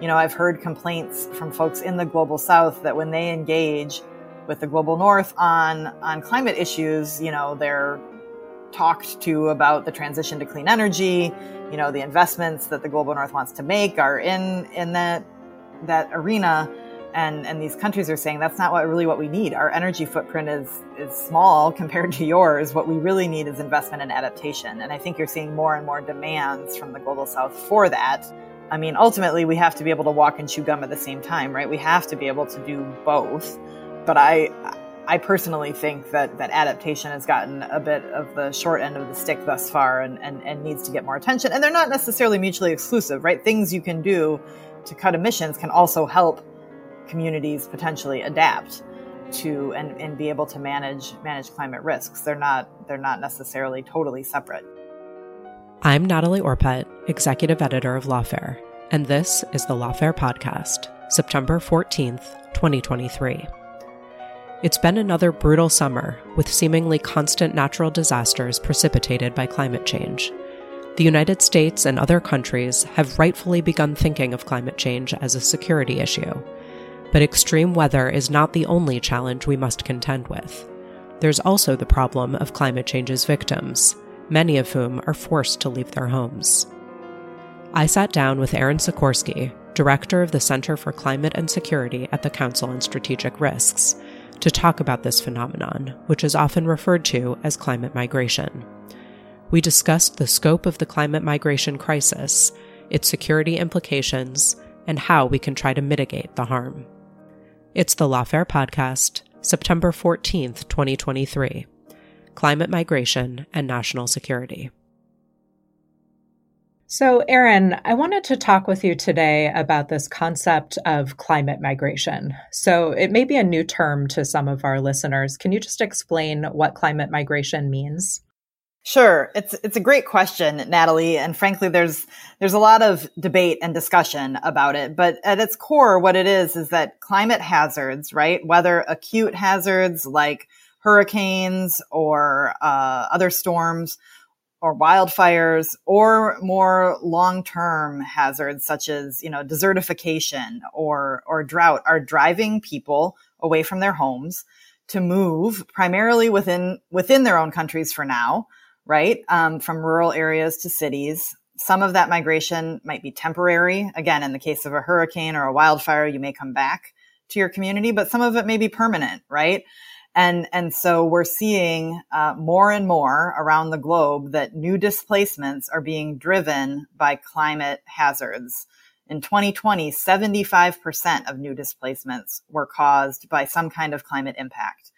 You know, I've heard complaints from folks in the global south that when they engage with the global north on on climate issues, you know, they're talked to about the transition to clean energy, you know, the investments that the global north wants to make are in in that that arena and and these countries are saying that's not what really what we need. Our energy footprint is is small compared to yours. What we really need is investment and adaptation. And I think you're seeing more and more demands from the global south for that I mean, ultimately, we have to be able to walk and chew gum at the same time, right? We have to be able to do both. But I, I personally think that that adaptation has gotten a bit of the short end of the stick thus far, and, and and needs to get more attention. And they're not necessarily mutually exclusive, right? Things you can do to cut emissions can also help communities potentially adapt to and, and be able to manage manage climate risks. They're not they're not necessarily totally separate. I'm Natalie Orpett, Executive Editor of Lawfare, and this is the Lawfare Podcast, September 14th, 2023. It's been another brutal summer with seemingly constant natural disasters precipitated by climate change. The United States and other countries have rightfully begun thinking of climate change as a security issue. But extreme weather is not the only challenge we must contend with. There's also the problem of climate change's victims many of whom are forced to leave their homes. I sat down with Erin Sikorsky, director of the Center for Climate and Security at the Council on Strategic Risks, to talk about this phenomenon, which is often referred to as climate migration. We discussed the scope of the climate migration crisis, its security implications, and how we can try to mitigate the harm. It's the Lawfare Podcast, September 14th, 2023 climate migration, and national security. So, Erin, I wanted to talk with you today about this concept of climate migration. So, it may be a new term to some of our listeners. Can you just explain what climate migration means? Sure. It's it's a great question, Natalie, and frankly there's there's a lot of debate and discussion about it, but at its core what it is is that climate hazards, right? Whether acute hazards like hurricanes or uh, other storms or wildfires or more long-term hazards such as you know desertification or or drought are driving people away from their homes to move primarily within within their own countries for now right? Um, from rural areas to cities. Some of that migration might be temporary. Again in the case of a hurricane or a wildfire you may come back to your community but some of it may be permanent right and, and so we're seeing uh, more and more around the globe that new displacements are being driven by climate hazards. In 2020, 75% of new displacements were caused by some kind of climate impact.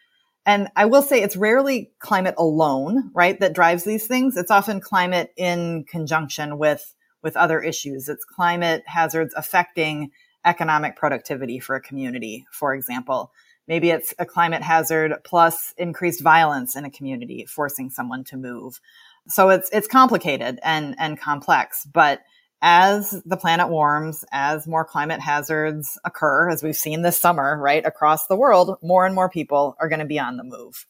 And I will say it's rarely climate alone, right, that drives these things. It's often climate in conjunction with, with other issues. It's climate hazards affecting economic productivity for a community, for example. Maybe it's a climate hazard plus increased violence in a community, forcing someone to move. So it's, it's complicated and, and complex, but as the planet warms, as more climate hazards occur, as we've seen this summer, right, across the world, more and more people are going to be on the move.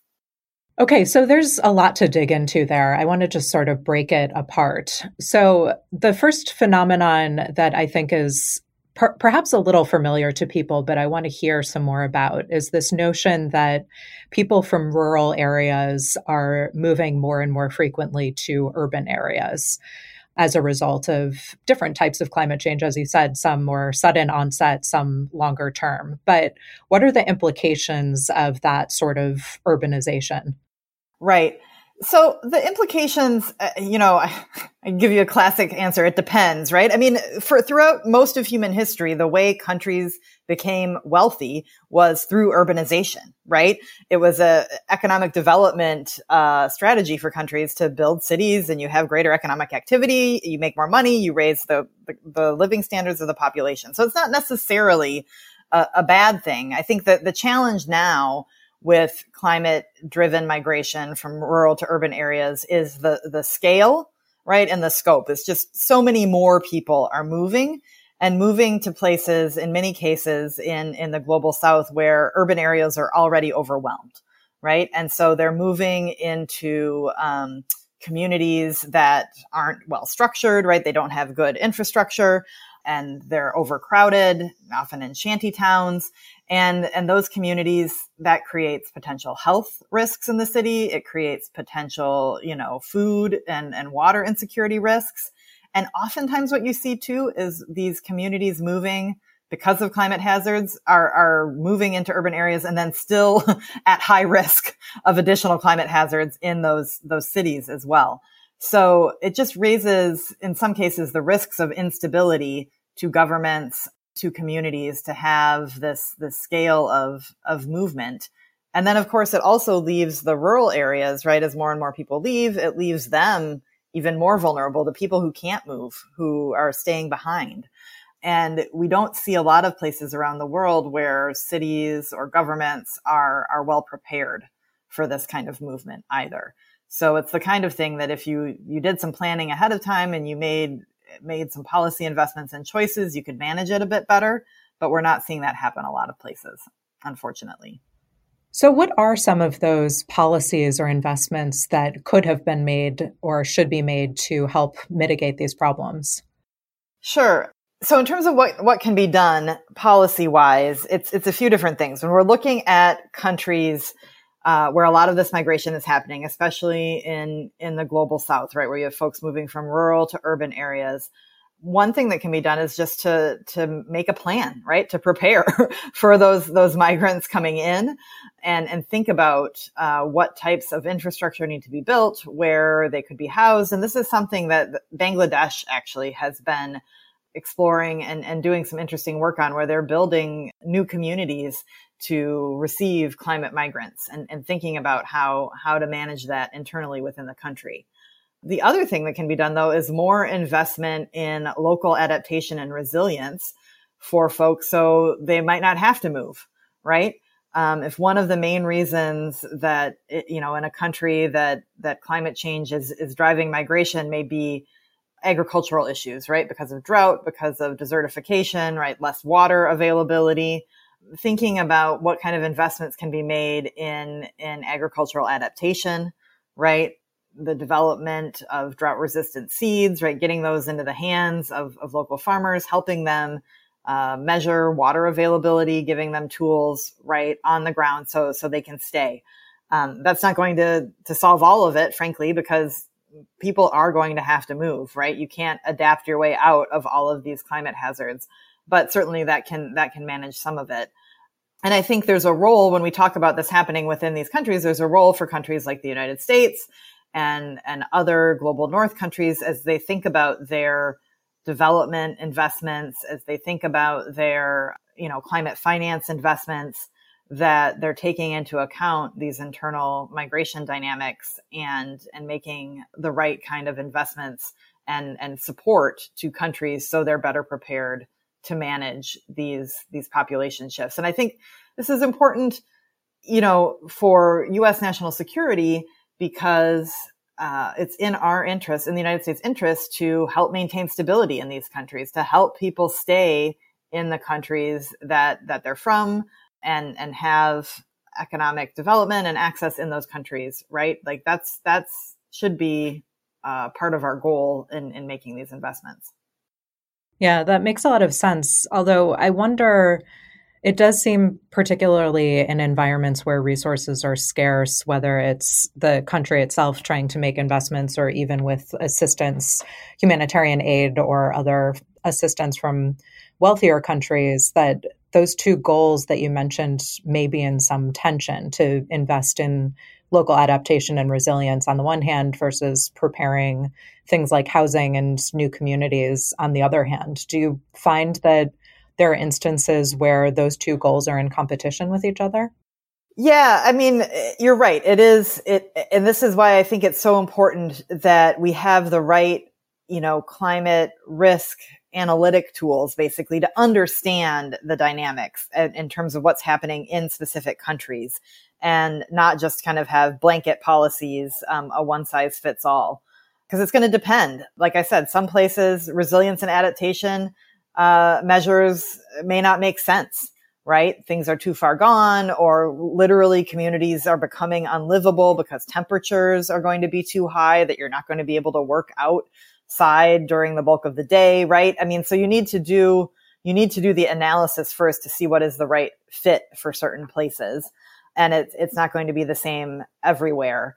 Okay, so there's a lot to dig into there. I want to just sort of break it apart. So, the first phenomenon that I think is per- perhaps a little familiar to people, but I want to hear some more about is this notion that people from rural areas are moving more and more frequently to urban areas as a result of different types of climate change, as you said, some more sudden onset, some longer term. But what are the implications of that sort of urbanization? Right. So the implications, uh, you know, I, I, give you a classic answer. It depends, right? I mean, for throughout most of human history, the way countries became wealthy was through urbanization, right? It was a economic development uh, strategy for countries to build cities, and you have greater economic activity. You make more money. You raise the the, the living standards of the population. So it's not necessarily a, a bad thing. I think that the challenge now with climate driven migration from rural to urban areas is the, the scale, right? And the scope. It's just so many more people are moving and moving to places in many cases in, in the global south where urban areas are already overwhelmed, right? And so they're moving into, um, communities that aren't well structured, right? They don't have good infrastructure and they're overcrowded, often in shanty towns. And and those communities that creates potential health risks in the city. It creates potential you know food and and water insecurity risks. And oftentimes what you see too is these communities moving because of climate hazards are are moving into urban areas and then still at high risk of additional climate hazards in those those cities as well so it just raises in some cases the risks of instability to governments to communities to have this this scale of of movement. And then of course it also leaves the rural areas right? As more and more people leave it leaves them even more vulnerable to people who can't move who are staying behind. And we don't see a lot of places around the world where cities or governments are are well prepared for this kind of movement either so it's the kind of thing that if you you did some planning ahead of time and you made made some policy investments and choices, you could manage it a bit better. But we're not seeing that happen a lot of places, unfortunately. So, what are some of those policies or investments that could have been made or should be made to help mitigate these problems? Sure. So, in terms of what, what can be done policy wise, it's, it's a few different things. When we're looking at countries uh, where a lot of this migration is happening, especially in in the global south, right, where you have folks moving from rural to urban areas. One thing that can be done is just to to make a plan, right, to prepare for those those migrants coming in, and and think about uh, what types of infrastructure need to be built, where they could be housed, and this is something that Bangladesh actually has been exploring and, and doing some interesting work on where they're building new communities to receive climate migrants and, and thinking about how, how to manage that internally within the country. The other thing that can be done though is more investment in local adaptation and resilience for folks so they might not have to move, right? Um, if one of the main reasons that it, you know in a country that that climate change is is driving migration may be agricultural issues, right? Because of drought, because of desertification, right? Less water availability thinking about what kind of investments can be made in in agricultural adaptation, right? The development of drought resistant seeds, right? Getting those into the hands of, of local farmers, helping them uh, measure water availability, giving them tools right on the ground so so they can stay. Um, that's not going to to solve all of it, frankly, because people are going to have to move, right? You can't adapt your way out of all of these climate hazards but certainly that can that can manage some of it. And I think there's a role when we talk about this happening within these countries, there's a role for countries like the United States and, and other global north countries as they think about their development investments, as they think about their, you know, climate finance investments, that they're taking into account these internal migration dynamics and, and making the right kind of investments and, and support to countries so they're better prepared to manage these these population shifts. And I think this is important, you know, for U.S. national security because uh, it's in our interest, in the United States' interest, to help maintain stability in these countries, to help people stay in the countries that that they're from, and and have economic development and access in those countries. Right, like that's that's should be uh, part of our goal in in making these investments. Yeah, that makes a lot of sense. Although I wonder, it does seem particularly in environments where resources are scarce, whether it's the country itself trying to make investments or even with assistance, humanitarian aid, or other assistance from wealthier countries, that those two goals that you mentioned may be in some tension to invest in local adaptation and resilience on the one hand versus preparing things like housing and new communities on the other hand. Do you find that there are instances where those two goals are in competition with each other? Yeah, I mean, eh, you're right. It is it and this is why I think it's so important that we have the right, you know, climate risk analytic tools basically to understand the dynamics in terms of what's happening in specific countries and not just kind of have blanket policies, um, a one size fits all. Because it's going to depend. Like I said, some places resilience and adaptation uh, measures may not make sense, right? Things are too far gone, or literally communities are becoming unlivable because temperatures are going to be too high that you're not going to be able to work outside during the bulk of the day, right? I mean, so you need to do you need to do the analysis first to see what is the right fit for certain places and it's it's not going to be the same everywhere.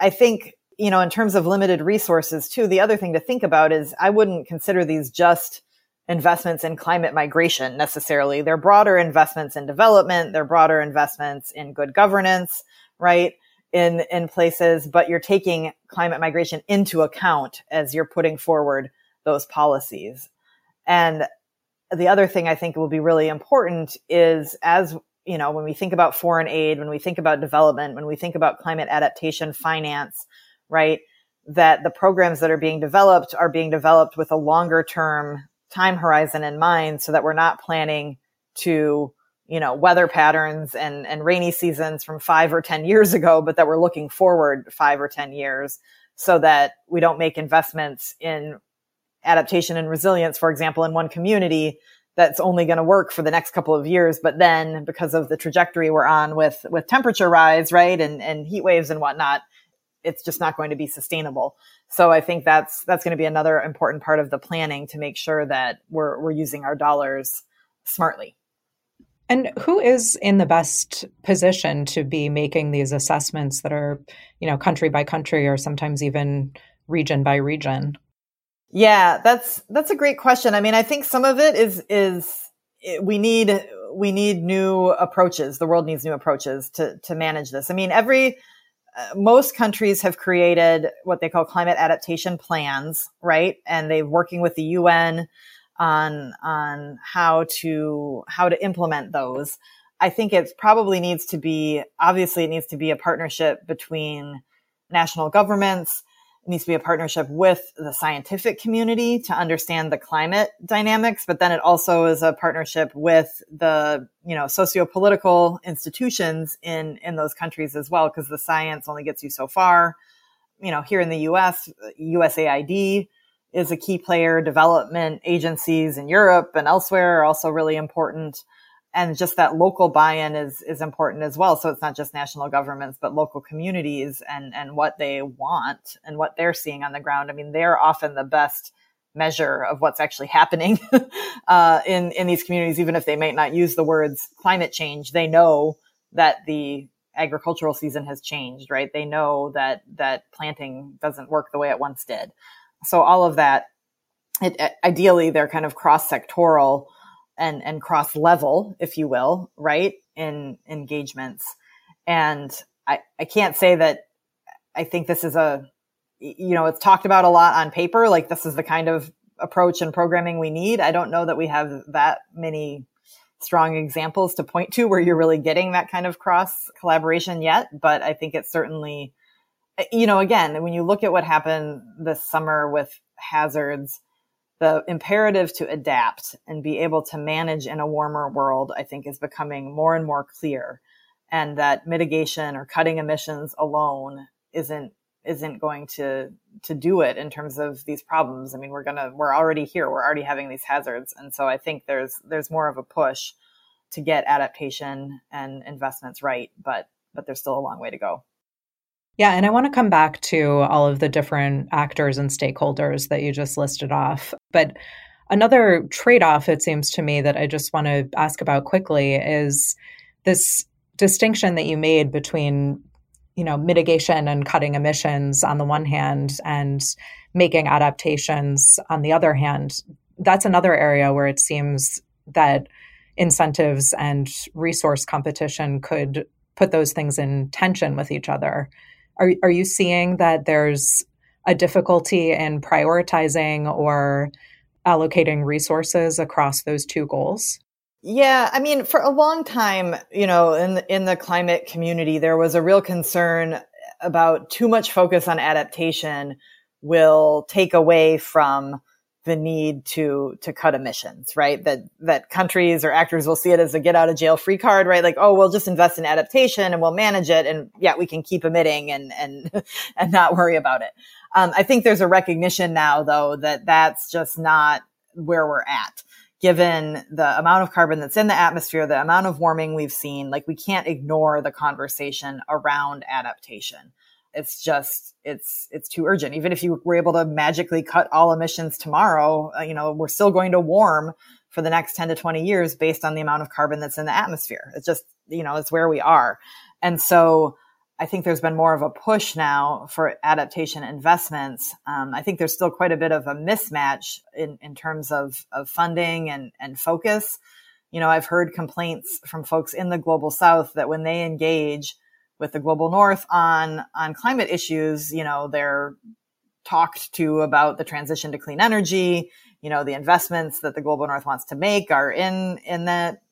I think you know in terms of limited resources too. The other thing to think about is I wouldn't consider these just investments in climate migration necessarily. They're broader investments in development. They're broader investments in good governance, right? In, in places, but you're taking climate migration into account as you're putting forward those policies. And the other thing I think will be really important is as you know, when we think about foreign aid, when we think about development, when we think about climate adaptation finance, right? That the programs that are being developed are being developed with a longer term time horizon in mind so that we're not planning to, you know, weather patterns and, and rainy seasons from five or 10 years ago, but that we're looking forward five or 10 years so that we don't make investments in adaptation and resilience, for example, in one community that's only going to work for the next couple of years. But then because of the trajectory we're on with, with temperature rise, right. And, and heat waves and whatnot, it's just not going to be sustainable. So I think that's, that's going to be another important part of the planning to make sure that we're, we're using our dollars smartly. And who is in the best position to be making these assessments that are, you know, country by country or sometimes even region by region? Yeah, that's that's a great question. I mean, I think some of it is is we need we need new approaches. The world needs new approaches to to manage this. I mean, every uh, most countries have created what they call climate adaptation plans, right? And they're working with the UN on on how to how to implement those. I think it probably needs to be obviously it needs to be a partnership between national governments, It needs to be a partnership with the scientific community to understand the climate dynamics, but then it also is a partnership with the, you know, socio-political institutions in, in those countries as well, because the science only gets you so far. You know, here in the US, USAID is a key player. Development agencies in Europe and elsewhere are also really important. And just that local buy-in is is important as well. So it's not just national governments but local communities and and what they want and what they're seeing on the ground. I mean they're often the best measure of what's actually happening uh, in in these communities even if they might not use the words climate change. They know that the agricultural season has changed right? They know that that planting doesn't work the way it once did so all of that it, ideally they're kind of cross sectoral and and cross level, if you will, right in engagements. And I I can't say that I think this is a you know it's talked about a lot on paper. Like this is the kind of approach and programming we need. I don't know that we have that many strong examples to point to where you're really getting that kind of cross collaboration yet, but I think it's certainly Uh, you know again when you look at what happened this summer with hazards the imperative to adapt and be able to manage in a warmer world, I think is becoming more and more clear. And that mitigation or cutting emissions alone isn't isn't going to to do it in terms of these problems. I mean, we're gonna we're already here. We're already having these hazards, and so I think there's there's more of a push to get adaptation and investments right, but but there's still a long way to go. Yeah, and I want to come back to all of the different actors and stakeholders that you just listed off. But Another trade off, it seems to me, that I just want to ask about quickly is this distinction that you made between you know mitigation and cutting emissions on the one hand and making adaptations on the other hand that's another area where it seems that incentives and resource competition could put those things in tension with each other are, are you seeing that there's a difficulty in prioritizing or allocating resources across those two goals? Yeah, I mean, for a long time, you know, in in the climate community, there was a real concern about too much focus on adaptation will take away from the need to to cut emissions, right? That that countries or actors will see it as a get out of jail free card, right? Like, oh, we'll just invest in adaptation and we'll manage it, and yeah, we can keep emitting and and and not worry about it. Um, I think there's a recognition now, though, that that's just not where we're at given the amount of carbon that's in the atmosphere, the amount of warming we've seen, like we can't ignore the conversation around adaptation. It's just, it's, it's too urgent. Even if you were able to magically cut all emissions tomorrow, uh, you know, we're still going to warm for the next 10 to 20 years based on the amount of carbon that's in the atmosphere. It's just, you know, it's where we are. And so, I think there's been more of a push now for adaptation investments. Um, I think there's still quite a bit of a mismatch in, in terms of, of funding and, and focus. You know, I've heard complaints from folks in the global south that when they engage with the global north on, on climate issues, you know, they're talked to about the transition to clean energy. You know, the investments that the global north wants to make are in, in that,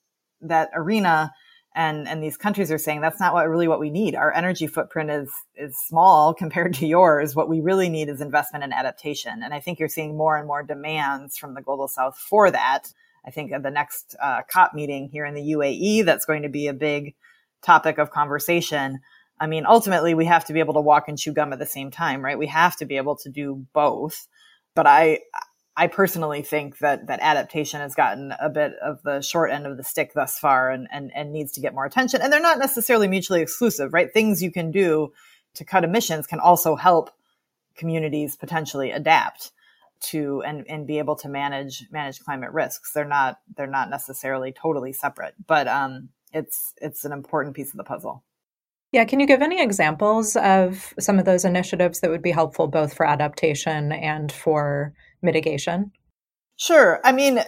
that arena. And and these countries are saying that's not what really what we need. Our energy footprint is is small compared to yours. What we really need is investment and adaptation. And i think you're seeing more and more demands from the global south for that. I think at the next uh, cop meeting here in the uae that's going to be a big topic of conversation i mean ultimately we have to be able to walk and chew gum at the same time right we have to be able to do both but i I personally think that that adaptation has gotten a bit of the short end of the stick thus far and, and, and needs to get more attention. And they're not necessarily mutually exclusive, right? Things you can do to cut emissions can also help communities potentially adapt to and, and be able to manage manage climate risks. They're not they're not necessarily totally separate, but um, it's it's an important piece of the puzzle. Yeah, can you give any examples of some of those initiatives that would be helpful both for adaptation and for mitigation? Sure. I mean,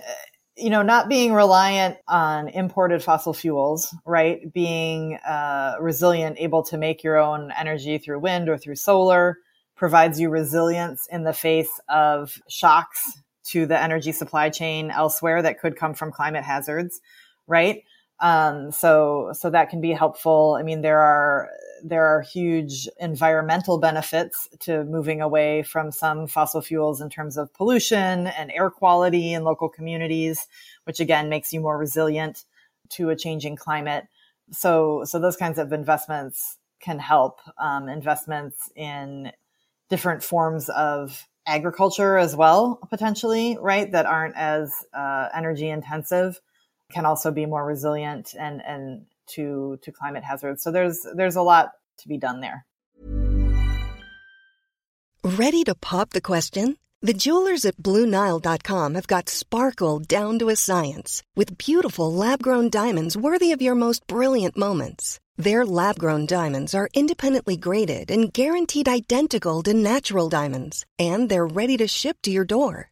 you know, not being reliant on imported fossil fuels, right? Being uh, resilient, able to make your own energy through wind or through solar provides you resilience in the face of shocks to the energy supply chain elsewhere that could come from climate hazards, right? Um, so, so that can be helpful. I mean, there are there are huge environmental benefits to moving away from some fossil fuels in terms of pollution and air quality in local communities, which again makes you more resilient to a changing climate. So, so those kinds of investments can help. Um, investments in different forms of agriculture as well, potentially, right? That aren't as uh, energy intensive can also be more resilient and and to to climate hazards. So there's there's a lot to be done there. Ready to pop the question? The jewelers at BlueNile.com have got sparkle down to a science with beautiful lab-grown diamonds worthy of your most brilliant moments. Their lab-grown diamonds are independently graded and guaranteed identical to natural diamonds, and they're ready to ship to your door.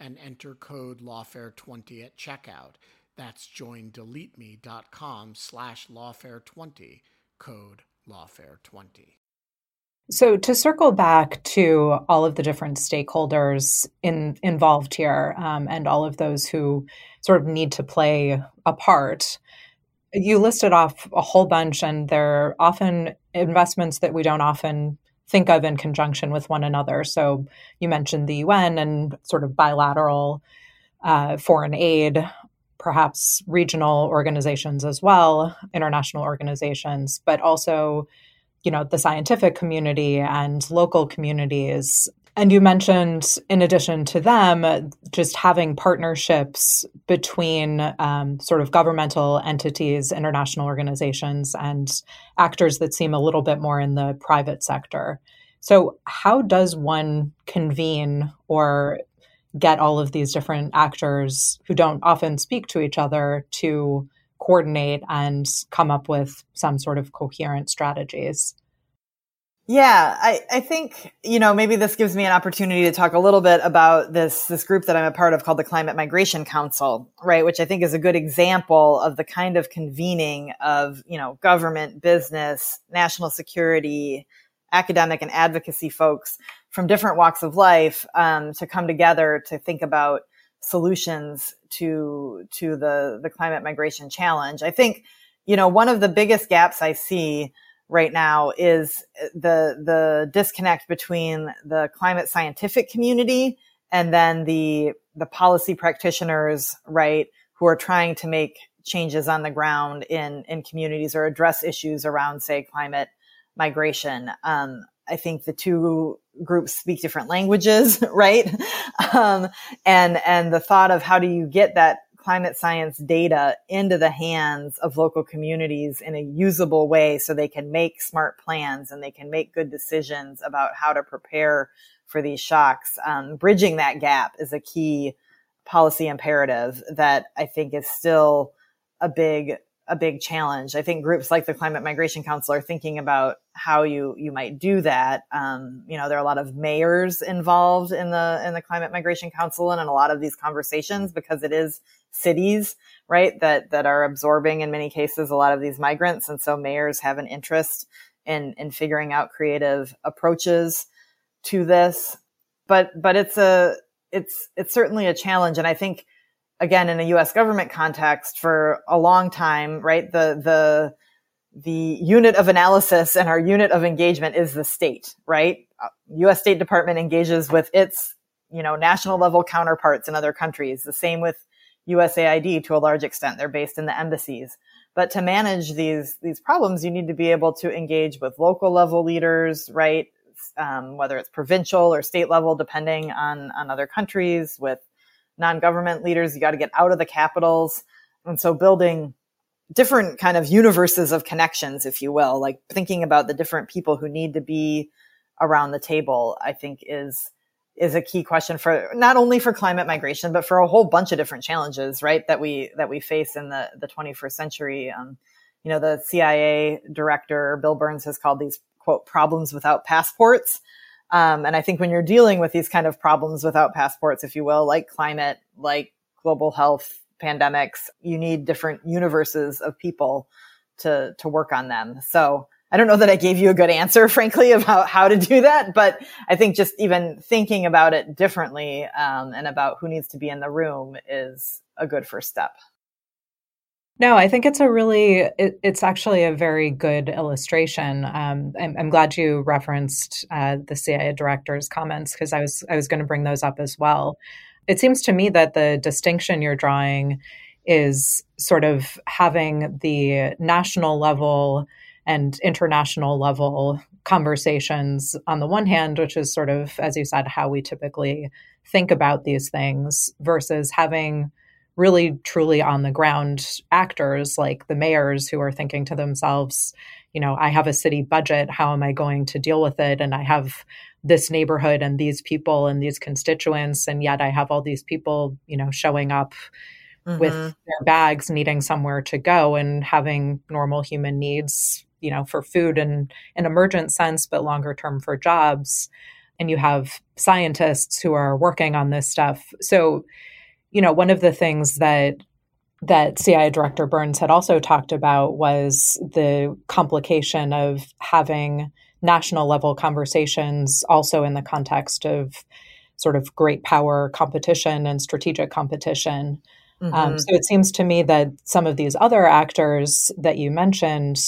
and enter code lawfare20 at checkout. That's joindeleteme.com slash lawfare20, code lawfare20. So to circle back to all of the different stakeholders in, involved here um, and all of those who sort of need to play a part, you listed off a whole bunch and they're often investments that we don't often think of in conjunction with one another. So you mentioned the UN and sort of bilateral uh, foreign aid, perhaps regional organizations as well, international organizations, but also, you know, the scientific community and local communities and you mentioned, in addition to them, just having partnerships between um, sort of governmental entities, international organizations, and actors that seem a little bit more in the private sector. So, how does one convene or get all of these different actors who don't often speak to each other to coordinate and come up with some sort of coherent strategies? Yeah, I, I think, you know, maybe this gives me an opportunity to talk a little bit about this, this group that I'm a part of called the Climate Migration Council, right? Which I think is a good example of the kind of convening of, you know, government, business, national security, academic and advocacy folks from different walks of life um, to come together to think about solutions to to the the climate migration challenge. I think you know one of the biggest gaps I see right now is the the disconnect between the climate scientific community and then the the policy practitioners, right, who are trying to make changes on the ground in in communities or address issues around, say, climate migration. Um, I think the two groups speak different languages, right? Um, and and the thought of how do you get that climate science data into the hands of local communities in a usable way so they can make smart plans and they can make good decisions about how to prepare for these shocks. Um, bridging that gap is a key policy imperative that I think is still a big a big challenge. I think groups like the Climate Migration Council are thinking about how you you might do that. Um, you know, there are a lot of mayors involved in the in the Climate Migration Council and in a lot of these conversations because it is cities, right, that that are absorbing in many cases a lot of these migrants, and so mayors have an interest in in figuring out creative approaches to this. But but it's a it's it's certainly a challenge, and I think again in a U.S. government context for a long time, right? The the the unit of analysis and our unit of engagement is the state, right? Uh, U.S. State Department engages with its you know national level counterparts in other countries. The same with USAID to a large extent. They're based in the embassies. But to manage these these problems, you need to be able to engage with local level leaders, right? Um, whether it's provincial or state level, depending on on other countries, with non-government leaders. You got to get out of the capitals. And so building different kind of universes of connections, if you will, like thinking about the different people who need to be around the table, I think is is a key question for not only for climate migration, but for a whole bunch of different challenges, right? That we that we face in the the 21st century. Um, you know, the CIA director Bill Burns has called these quote problems without passports, um, and I think when you're dealing with these kind of problems without passports, if you will, like climate, like global health, pandemics, you need different universes of people to, to work on them. So I don't know that I gave you a good answer, frankly, about how to do that, but I think just even thinking about it differently um, and about who needs to be in the room is a good first step. No, I think it's a really, it, it's actually a very good illustration. Um, I'm, I'm, glad you referenced uh, the CIA director's comments because I was I was going to bring those up as well. It seems to me that the distinction you're drawing is sort of having the national level and international level conversations on the one hand, which is sort of, as you said, how we typically think about these things, versus having really truly on the ground actors like the mayors who are thinking to themselves, you know, I have a city budget. How am I going to deal with it? And I have this neighborhood and these people and these constituents. And yet I have all these people, you know, showing up mm-hmm. with their bags, needing somewhere to go and having normal human needs, you know, for food and an emergent sense, but longer term for jobs. And you have scientists who are working on this stuff. So, you know, one of the things that that CIA Director Burns had also talked about was the complication of having national level conversations also in the context of sort of great power competition and strategic competition. Um, mm-hmm. Um, so it seems to me that some of these other actors that you mentioned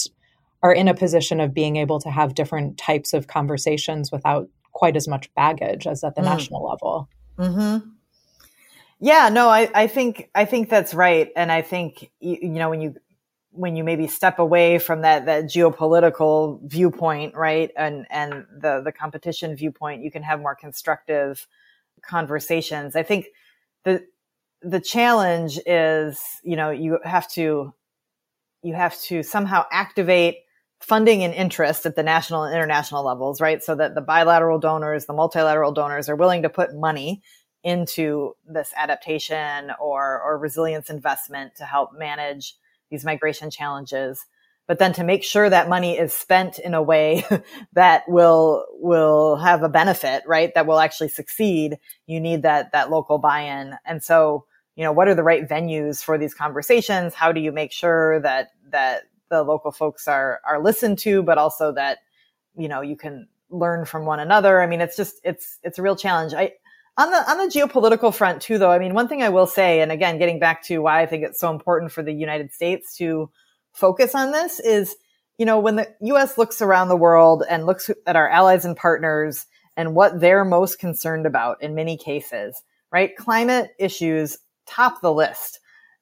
are in a position of being able to have different types of conversations without quite as much baggage as at the mm. national level. Mm-hmm. Yeah, no, I, I think I think that's right, and I think you, you know when you when you maybe step away from that that geopolitical viewpoint, right, and and the the competition viewpoint, you can have more constructive conversations. I think the the challenge is, you know, you have to you have to somehow activate funding and interest at the national and international levels, right? So that the bilateral donors, the multilateral donors are willing to put money into this adaptation or, or resilience investment to help manage these migration challenges. But then to make sure that money is spent in a way that will will have a benefit right? That will actually succeed you need that that local buy-in. And so you know what are the right venues for these conversations? How do you make sure that that the local folks are are listened to but also that you know you can learn from one another. I mean, it's just it's it's a real challenge. I on the on the geopolitical front too, though. I mean, one thing I will say, and again, getting back to why I think it's so important for the United States to focus on this is, you know, when the U.S. looks around the world and looks at our allies and partners and what they're most concerned about in many cases, right? Climate issues top the list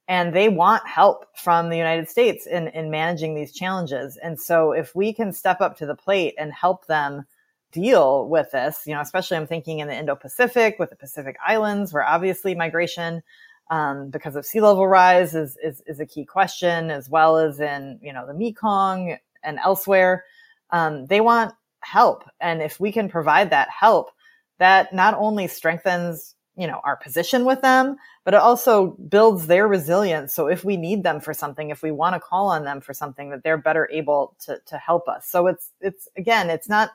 and they want help from the United States in, in managing these challenges. And so if we can step up to the plate and help them deal with this, you know, especially I'm thinking in the Indo-Pacific with the Pacific Islands, where obviously migration um, because of sea level rise is, is, is a key question, as well as in you know the Mekong and elsewhere. Um, they want help. And if we can provide that help, that not only strengthens, you know, our position with them, but it also builds their resilience. So if we need them for something, if we want to call on them for something, that they're better able to, to help us. So it's, it's, again, it's not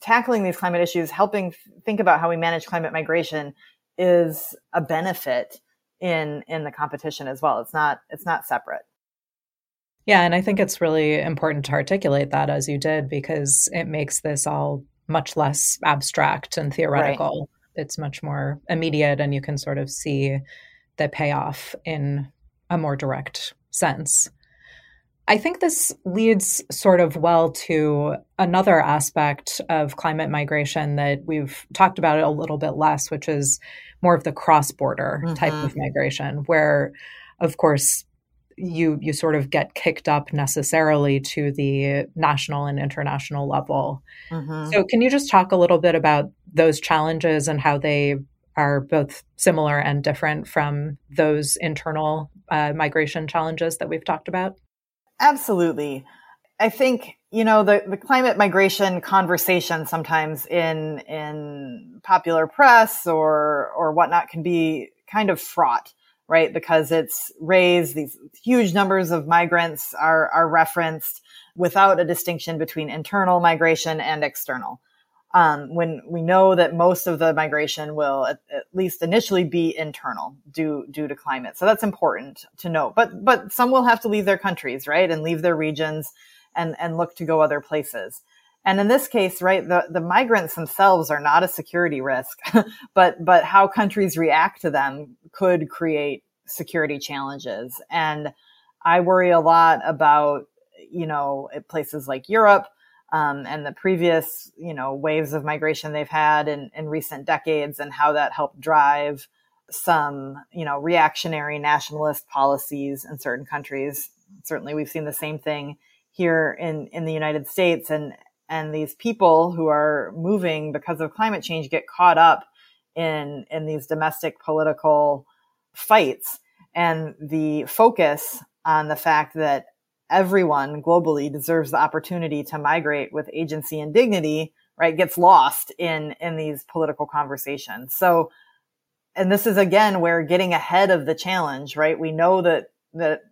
tackling these climate issues, helping think about how we manage climate migration is a benefit in, in the competition as well. It's not, it's not separate. Yeah, and I think it's really important to articulate that as you did because it makes this all much less abstract and theoretical. Right. It's much more immediate and you can sort of see the payoff in a more direct sense. I think this leads sort of well to another aspect of climate migration that we've talked about it a little bit less, which is more of the cross border mm-hmm. type of migration, where, of course, you you sort of get kicked up necessarily to the national and international level. Mm-hmm. So can you just talk a little bit about those challenges and how they are both similar and different from those internal uh, migration challenges that we've talked about? Absolutely. I think you know the, the climate migration conversation sometimes in in popular press or or whatnot can be kind of fraught right? Because it's raised, these huge numbers of migrants are, are referenced without a distinction between internal migration and external. Um, when we know that most of the migration will at, at, least initially be internal due due to climate, so that's important to know. But but some will have to leave their countries, right, and leave their regions, and and look to go other places. And in this case, right, the, the migrants themselves are not a security risk, but, but how countries react to them could create security challenges. And I worry a lot about, you know, places like Europe, um, and the previous, you know, waves of migration they've had in, in recent decades and how that helped drive some, you know, reactionary nationalist policies in certain countries. Certainly we've seen the same thing here in, in the United States. And, and these people who are moving because of climate change get caught up in in these domestic political fights. And the focus on the fact that everyone globally deserves the opportunity to migrate with agency and dignity right gets lost in in these political conversations. So and this is again where getting ahead of the challenge right we know that that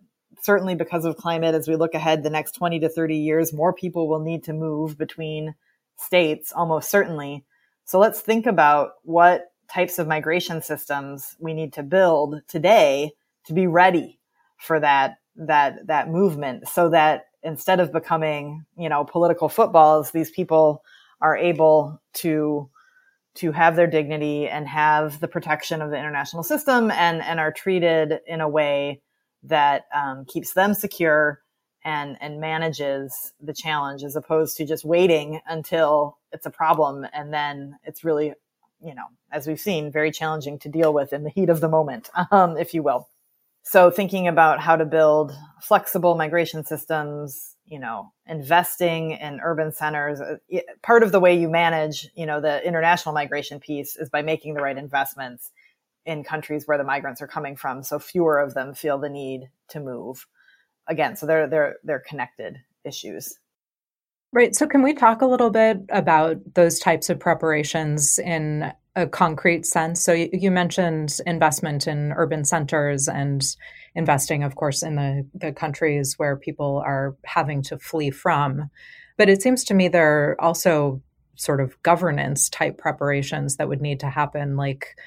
certainly because of climate, as we look ahead the next 20 to 30 years, more people will need to move between states, almost certainly. So let's think about what types of migration systems we need to build today to be ready for that, that, that movement so that instead of becoming, you know, political footballs, these people are able to to have their dignity and have the protection of the international system and, and are treated in a way that um, keeps them secure and and manages the challenge as opposed to just waiting until it's a problem and then it's really you know as we've seen very challenging to deal with in the heat of the moment um, if you will. So thinking about how to build flexible migration systems you know investing in urban centers uh, part of the way you manage you know the international migration piece is by making the right investments in countries where the migrants are coming from, so fewer of them feel the need to move. Again, so they're they're they're connected issues. Right. So can we talk a little bit about those types of preparations in a concrete sense? So you, mentioned investment in urban centers and investing, of course, in the, the countries where people are having to flee from. But it seems to me there are also sort of governance type preparations that would need to happen, like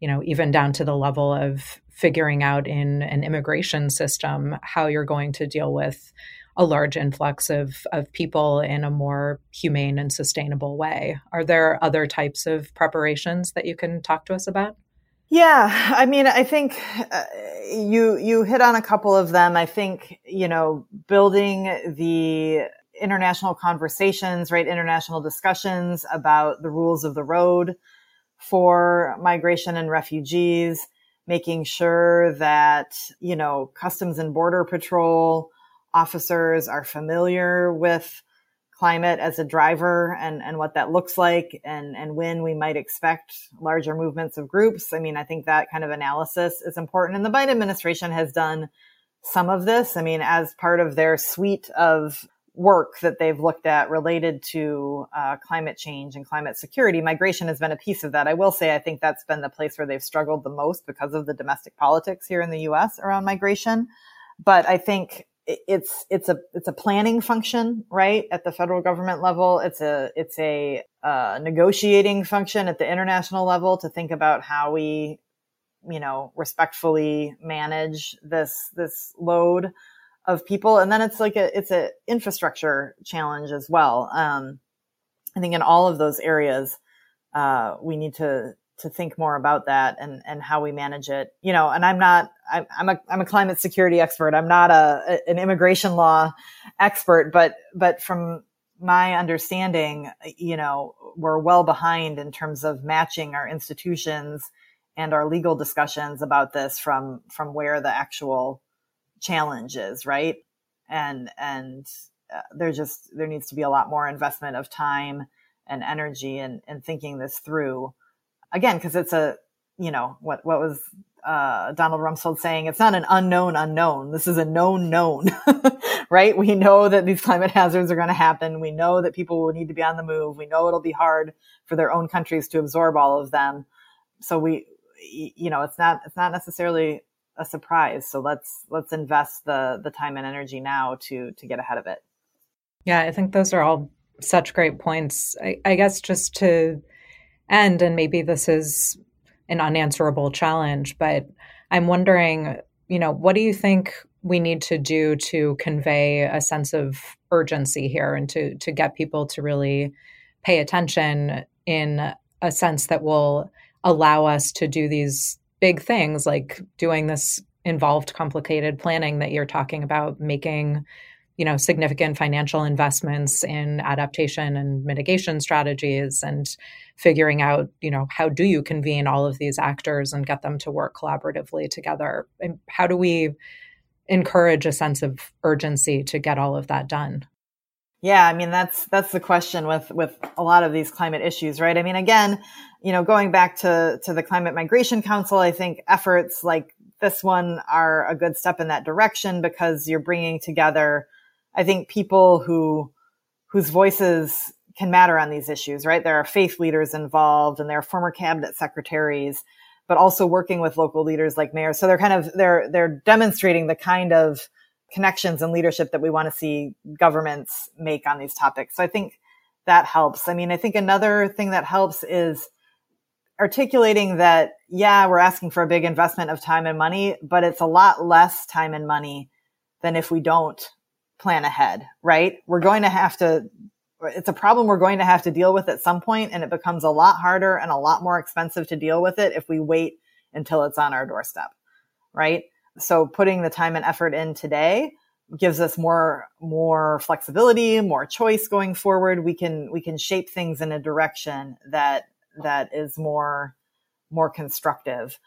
you know, even down to the level of figuring out in an immigration system how you're going to deal with a large influx of, of people in a more humane and sustainable way. Are there other types of preparations that you can talk to us about? Yeah, I mean, I think uh, you you hit on a couple of them. I think you know building the international conversations, right? International discussions about the rules of the road for migration and refugees, making sure that you know Customs and Border Patrol officers are familiar with climate as a driver and, and what that looks like and, and when we might expect larger movements of groups. I mean, I think that kind of analysis is important. And the Biden administration has done some of this. I mean, as part of their suite of work that they've looked at related to uh, climate change and climate security, migration has been a piece of that. I will say, I think that's been the place where they've struggled the most because of the domestic politics here in the US around migration. But I think it's it's a it's a planning function right at the federal government level it's a it's a uh, negotiating function at the international level to think about how we you know respectfully manage this this load of people and then it's like a it's a infrastructure challenge as well um, i think in all of those areas uh, we need to to think more about that and and how we manage it. You know, and I'm not I'm, I'm a I'm a climate security expert. I'm not a, an immigration law expert, but but from my understanding, you know, we're well behind in terms of matching our institutions and our legal discussions about this from from where the actual challenge is, right? And and uh, there just there needs to be a lot more investment of time and energy and and thinking this through again, because it's a, you know, what, what was uh, Donald Rumsfeld saying? It's not an unknown unknown. This is a known known, right? We know that these climate hazards are going to happen. We know that people will need to be on the move. We know it'll be hard for their own countries to absorb all of them. So we, you know, it's not, it's not necessarily a surprise. So let's, let's invest the, the time and energy now to, to get ahead of it. Yeah, I think those are all such great points. I, I guess just to end, and maybe this is an unanswerable challenge, but I'm wondering, you know, what do you think we need to do to convey a sense of urgency here and to to get people to really pay attention in a sense that will allow us to do these big things like doing this involved complicated planning that you're talking about making you know significant financial investments in adaptation and mitigation strategies and figuring out you know how do you convene all of these actors and get them to work collaboratively together? And how do we encourage a sense of urgency to get all of that done? Yeah i mean that's that's the question with with a lot of these climate issues right? I mean again you know going back to to the climate migration council i think efforts like this one are a good step in that direction because you're bringing together I think people who whose voices can matter on these issues, right? There are faith leaders involved and there are former cabinet secretaries, but also working with local leaders like mayors. So they're kind of they're they're demonstrating the kind of connections and leadership that we want to see governments make on these topics. So I think that helps. I mean, I think another thing that helps is articulating that, yeah, we're asking for a big investment of time and money, but it's a lot less time and money than if we don't plan ahead, right? We're going to have to, it's a problem we're going to have to deal with at some point, and it becomes a lot harder and a lot more expensive to deal with it if we wait until it's on our doorstep, right? So putting the time and effort in today gives us more more flexibility, more choice going forward. We can we can shape things in a direction that that is more more constructive.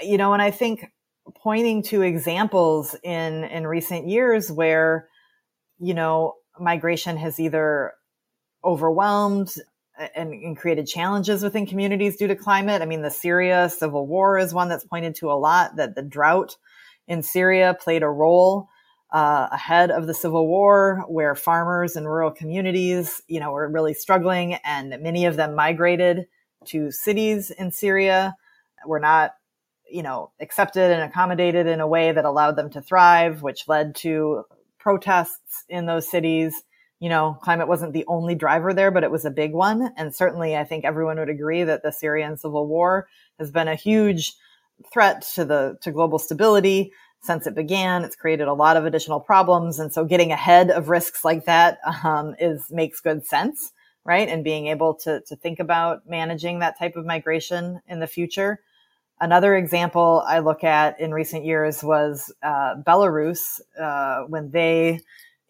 You know, and I think pointing to examples in in recent years where you know, migration has either overwhelmed and, and, created challenges within communities due to climate. I mean, the Syria civil war is one that's pointed to a lot that the drought in Syria played a role uh, ahead of the civil war where farmers and rural communities, you know, were really struggling and many of them migrated to cities in Syria were not you know, accepted and accommodated in a way that allowed them to thrive, which led to protests in those cities. You know, climate wasn't the only driver there, but it was a big one. And certainly I think everyone would agree that the Syrian civil war has been a huge threat to the, to global stability. since it began. It's created a lot of additional problems. And so getting ahead of risks like that um, is makes good sense, right? And being able to, to think about managing that type of migration in the future. Another example I look at in recent years was uh, Belarus uh, when they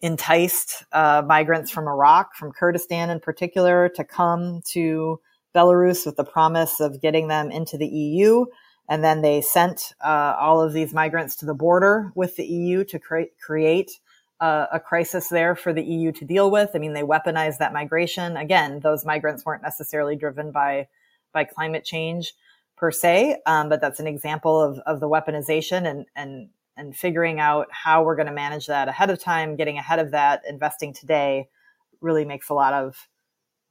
enticed uh, migrants from Iraq, from Kurdistan in particular, to come to Belarus with the promise of getting them into the EU. And then they sent uh, all of these migrants to the border with the EU to cre- create uh, a crisis there for the EU to deal with. I mean, they weaponized that migration. Again, those migrants weren't necessarily driven by by climate change per se, um, but that's an example of, of the weaponization and and and figuring out how we're going to manage that ahead of time, getting ahead of that, investing today really makes a lot of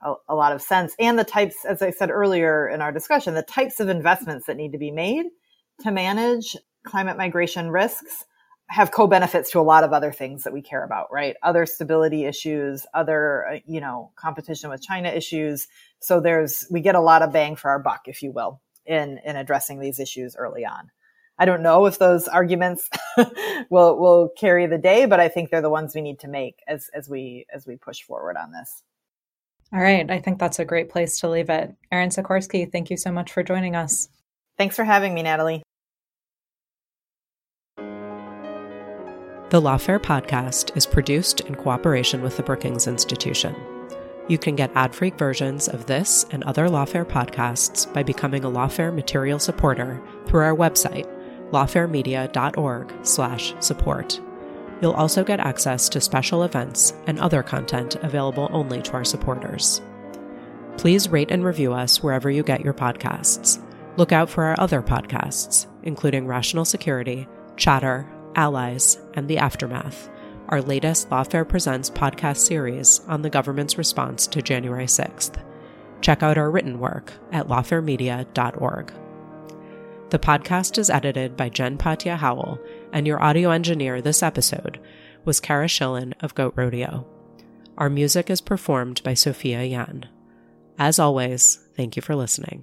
a, a, lot of sense. And the types, as I said earlier in our discussion, the types of investments that need to be made to manage climate migration risks have co-benefits to a lot of other things that we care about, right? Other stability issues, other, uh, you know, competition with China issues. So there's, we get a lot of bang for our buck, if you will, in, in addressing these issues early on. I don't know if those arguments will will carry the day, but I think they're the ones we need to make as as we as we push forward on this. All right, I think that's a great place to leave it. Erin Sikorsky, thank you so much for joining us. Thanks for having me, Natalie. The Lawfare podcast is produced in cooperation with the Brookings Institution. You can get ad-free versions of this and other Lawfare podcasts by becoming a Lawfare material supporter through our website lawfaremedia.org slash support. You'll also get access to special events and other content available only to our supporters. Please rate and review us wherever you get your podcasts. Look out for our other podcasts, including Rational Security, Chatter, Allies, and The Aftermath, our latest Lawfare Presents podcast series on the government's response to January 6th. Check out our written work at lawfaremedia.org. The podcast is edited by Jen Patja Howell, and your audio engineer this episode was Kara Schillen of Goat Rodeo. Our music is performed by Sophia Yan. As always, thank you for listening.